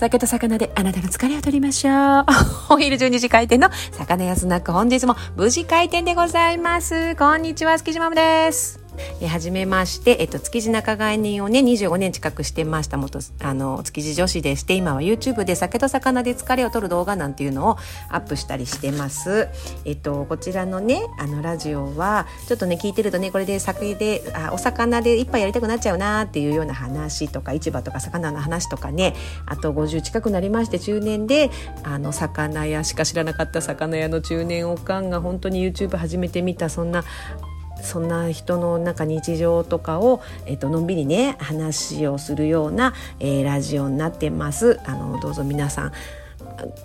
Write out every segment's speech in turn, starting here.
酒と魚であなたの疲れを取りましょう。お昼12時開店の魚屋スナック本日も無事開店でございます。こんにちは、築島です。えはじめまして、えっと、築地仲買人をね、25年近くしてました。元、あの、築地女子でして、今は YouTube で酒と魚で疲れを取る動画なんていうのをアップしたりしてます。えっと、こちらのね、あの、ラジオは、ちょっとね、聞いてるとね、これで酒で、あ、お魚で一杯やりたくなっちゃうなっていうような話とか、市場とか魚の話とかね、あと50近くなりまして、中年で、あの、魚屋しか知らなかった魚屋の中年おかんが本当に YouTube 始めてみた、そんなそんな人のなんか日常とかを、えっと、のんびりね話をするような、えー、ラジオになってます。あのどうぞ皆さん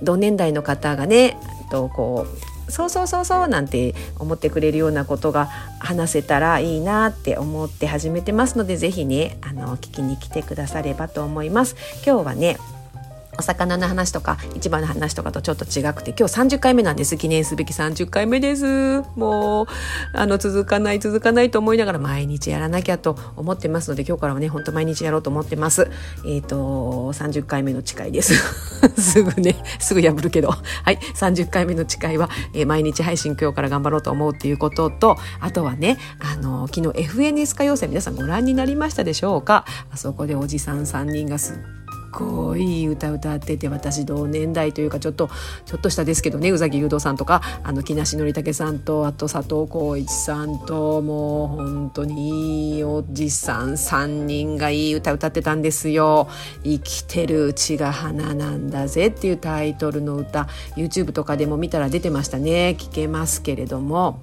同年代の方がねとこうそうそうそうそうなんて思ってくれるようなことが話せたらいいなって思って始めてますので是非ねあの聞きに来てくださればと思います。今日はねお魚の話とか市場の話とかとちょっと違くて今日30回目なんです。記念すべき30回目です。もうあの続かない続かないと思いながら毎日やらなきゃと思ってますので今日からはねほんと毎日やろうと思ってます。えっ、ー、と30回目の誓いです。すぐねすぐ破るけど。はい。30回目の誓いは、えー、毎日配信今日から頑張ろうと思うっていうこととあとはねあの昨日 FNS 歌謡祭皆さんご覧になりましたでしょうか？あそこでおじさん3人がすっごいいい歌歌ってて私同年代というかちょっとちょっとしたですけどね宇崎竜童さんとかあの木梨憲武さんとあと佐藤浩市さんともう本当にいいおじさん3人がいい歌歌ってたんですよ。生きてるうちが花なんだぜっていうタイトルの歌 YouTube とかでも見たら出てましたね聞けますけれども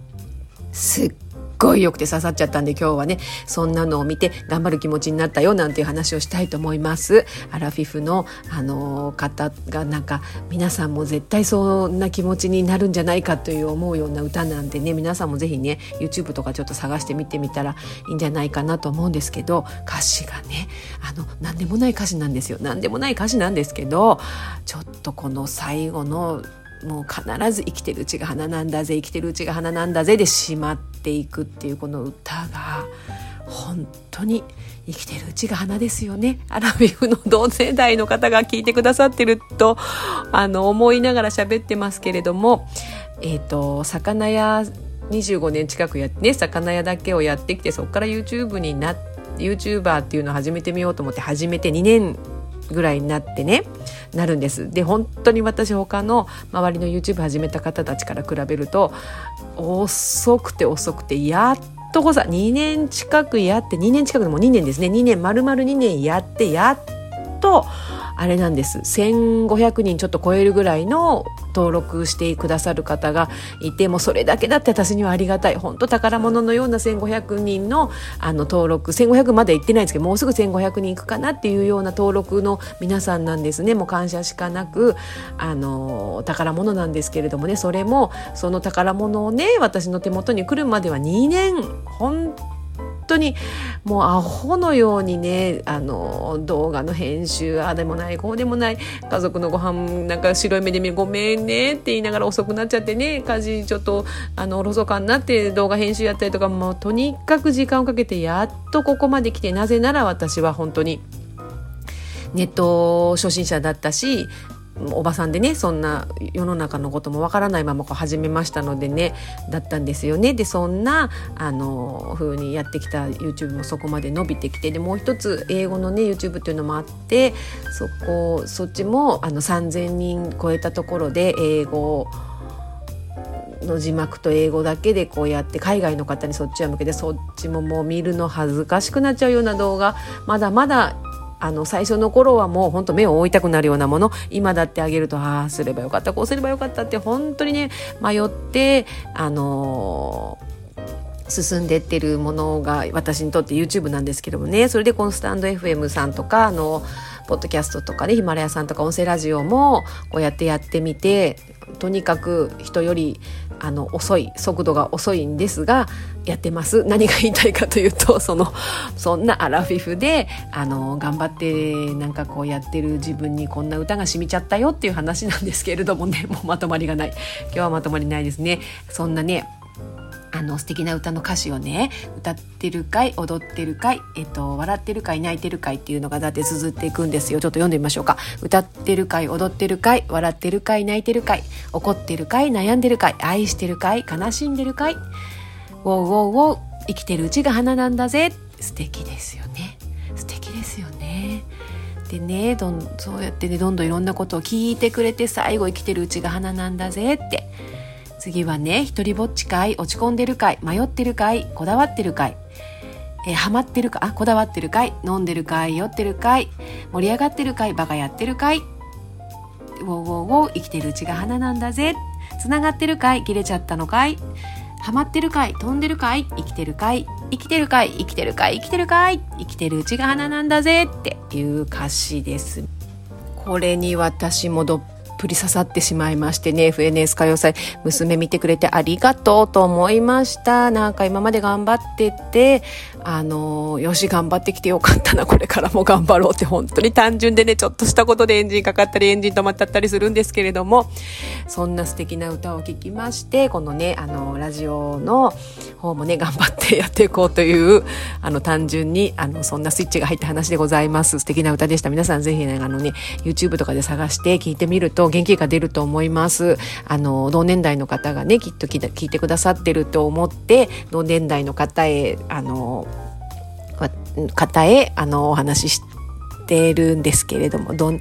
すっごい良くて刺さっちゃったんで今日はねそんなのを見て頑張る気持ちになったよなんていう話をしたいと思います。アラフィフのあの方がなんか皆さんも絶対そんな気持ちになるんじゃないかという思うような歌なんでね皆さんもぜひね YouTube とかちょっと探してみてみたらいいんじゃないかなと思うんですけど歌詞がねあの何でもない歌詞なんですよ。何でもない歌詞なんですけどちょっとこの最後のもう必ず生きてるうちが花なんだぜ生きてるうちが花なんだぜでしまってていくっていうこの歌が本当に生きてるうちが花ですよね。アラフィフの同世代の方が聞いてくださってるとあの思いながら喋ってますけれどもえっ、ー、と魚屋25年近くやってね魚屋だけをやってきてそこから YouTube になって YouTuber っていうのを始めてみようと思って始めて2年ぐらいになってねなるんです。で本当に私他の周りの YouTube 始めた方たちから比べると遅くて遅くてやっとこさ2年近くやって2年近くでも2年ですね。2年丸々2年やってやっとあれなんです。1500人ちょっと超えるぐらいの登録してくださる方がいてもうそれだけだって私にはありがたい。本当宝物のような1500人のあの登録1500まで行ってないんですけどもうすぐ1500人いくかなっていうような登録の皆さんなんですね。もう感謝しかなくあの宝物なんですけれどもね。それもその宝物をね私の手元に来るまでは2年。本当にもうアホのようにねあの動画の編集あでもないこうでもない家族のご飯なんか白い目で見るごめんねって言いながら遅くなっちゃってね家事ちょっとあのおろそかになって動画編集やったりとかもうとにかく時間をかけてやっとここまで来てなぜなら私は本当にネット初心者だったしおばさんでねそんな世の中のこともわからないままこう始めましたのでねだったんですよね。でそんなあの風にやってきた YouTube もそこまで伸びてきてでもう一つ英語のね YouTube っていうのもあってそこそっちもあの3,000人超えたところで英語の字幕と英語だけでこうやって海外の方にそっちは向けてそっちももう見るの恥ずかしくなっちゃうような動画まだまだあの最初の頃はもう本当目を覆いたくなるようなもの今だってあげるとああすればよかったこうすればよかったって本当にね迷ってあのー、進んでってるものが私にとって YouTube なんですけどもねそれでこのスタンド FM さんとかあのポッドキャストとかねヒマラヤさんとか音声ラジオもこうやってやってみてとにかく人よりあの遅い速度が遅いんですがやってます。何が言いたいかというと そのそんなアラフィフであの頑張ってなんかこうやってる自分にこんな歌が染みちゃったよっていう話なんですけれどもね。もうまとまりがない。今日はまとまりないですね。そんなねあの素敵な歌の歌詞をね歌ってるかい踊ってるかい、えっと、笑ってるかい泣いてるかいっていうのがだって綴っていくんですよ。ちょっと読んでみましょうか。歌ってるかい踊ってるかい笑ってるかい泣いてるかい怒ってるかい悩んでるかい愛してるかい悲しんでるかい。ウォーウォーウォー生きてるうちが花なんだぜ。素敵ですよね。素敵ですよね。でねどんそうやってねどんどんいろんなことを聞いてくれて最後生きてるうちが花なんだぜって。次はね、一人ぼっちかい、落ち込んでるかい、迷ってるかい、こだわってるかい、えー、ハマってるか、あ、こだわってるかい、飲んでるかい、酔ってるかい、盛り上がってるかい、バカやってるかい、ウォーウォーウォー、生きてるうちが花なんだぜ、つながってるかい、切れちゃったのかい、ハマってるかい、飛んでるかい、生きてるかい、生きてるかい、生きてるかい、生きてるかい、生きてるうちが花なんだぜっていう歌詞です。これに私もどっぷり刺さってしまいましてね、FNS 歌謡祭、娘見てくれてありがとうと思いました。なんか今まで頑張ってて、あの、よし、頑張ってきてよかったな、これからも頑張ろうって本当に単純でね、ちょっとしたことでエンジンかかったり、エンジン止まったりするんですけれども、そんな素敵な歌を聴きまして、このね、あの、ラジオの方もね、頑張ってやっていこうという、あの、単純に、あの、そんなスイッチが入った話でございます。素敵な歌でした。皆さんぜひね、あのね、YouTube とかで探して聞いてみると元気が出ると思います。あの、同年代の方がね、きっと聞いてくださってると思って、同年代の方へ、あの、方へあのお話ししてるんですけれどもど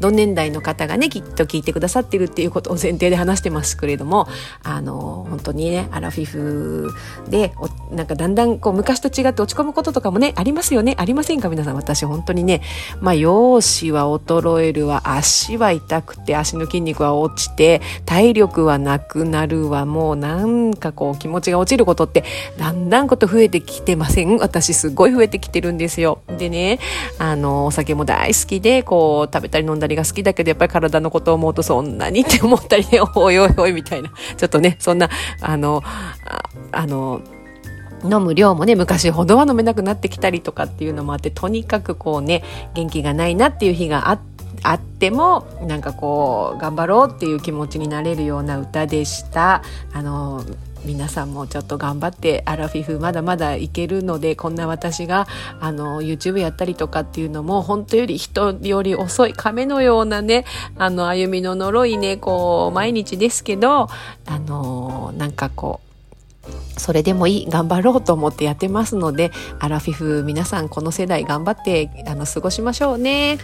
同年代の方がねきっと聞いてくださってるっていうことを前提で話してますけれどもあの本当にねアラフィフでおなんかだんだんこう昔と違って落ち込むこととかもねありますよね。ありませんか？皆さん。私本当にねまあ容姿は衰えるわ。足は痛くて足の筋肉は落ちて体力はなくなるわ。もうなんかこう気持ちが落ちることってだんだんこと増えてきてません？私すごい増えてきてるんですよ。でねあのお酒も大好きでこう食べたり飲んだりりが好きだけど、やっぱり体のことを思うとそんなにって 思ったりね、おいおいおいみたいな。ちょっとね、そんな、あの、ああの、飲む量もね、昔ほどは飲めなくなってきたりとかっていうのもあって、とにかくこうね、元気がないなっていう日があって、あってもなんかこう頑張ろうっていう気持ちになれるような歌でしたあの皆さんもちょっと頑張ってアラフィフまだまだいけるのでこんな私があの YouTube やったりとかっていうのも本当より人より遅い亀のようなねあの歩みの呪いねこう毎日ですけどあのなんかこうそれでもいい頑張ろうと思ってやってますのでアラフィフ皆さんこの世代頑張ってあの過ごしましょうね。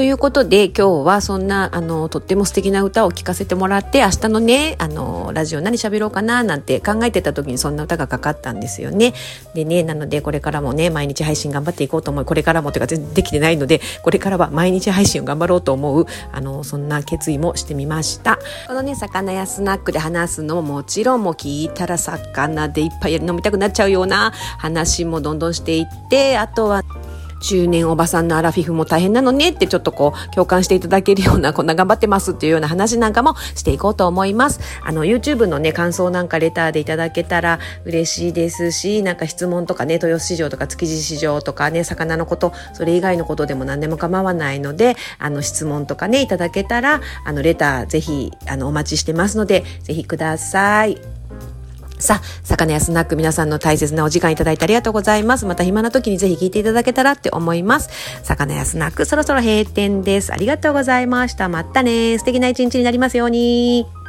ということで今日はそんなあのとっても素敵な歌を聴かせてもらって明日のねあのラジオ何喋ろうかななんて考えてた時にそんな歌がかかったんですよね。でねなのでこれからもね毎日配信頑張っていこうと思うこれからもというか全然できてないのでこれからは毎日配信を頑張ろうと思うあのそんな決意もしてみました。このね魚やスナックで話すのももちろんもう聞いたら魚でいっぱい飲みたくなっちゃうような話もどんどんしていってあとは中年おばさんのアラフィフも大変なのねってちょっとこう共感していただけるようなこんな頑張ってますっていうような話なんかもしていこうと思います。あの YouTube のね感想なんかレターでいただけたら嬉しいですしなんか質問とかね豊洲市場とか築地市場とかね魚のことそれ以外のことでも何でも構わないのであの質問とかねいただけたらあのレターぜひあのお待ちしてますのでぜひください。さあ、魚やスナック皆さんの大切なお時間いただいてありがとうございます。また暇な時にぜひ聞いていただけたらって思います。魚やスナックそろそろ閉店です。ありがとうございました。またね。素敵な一日になりますように。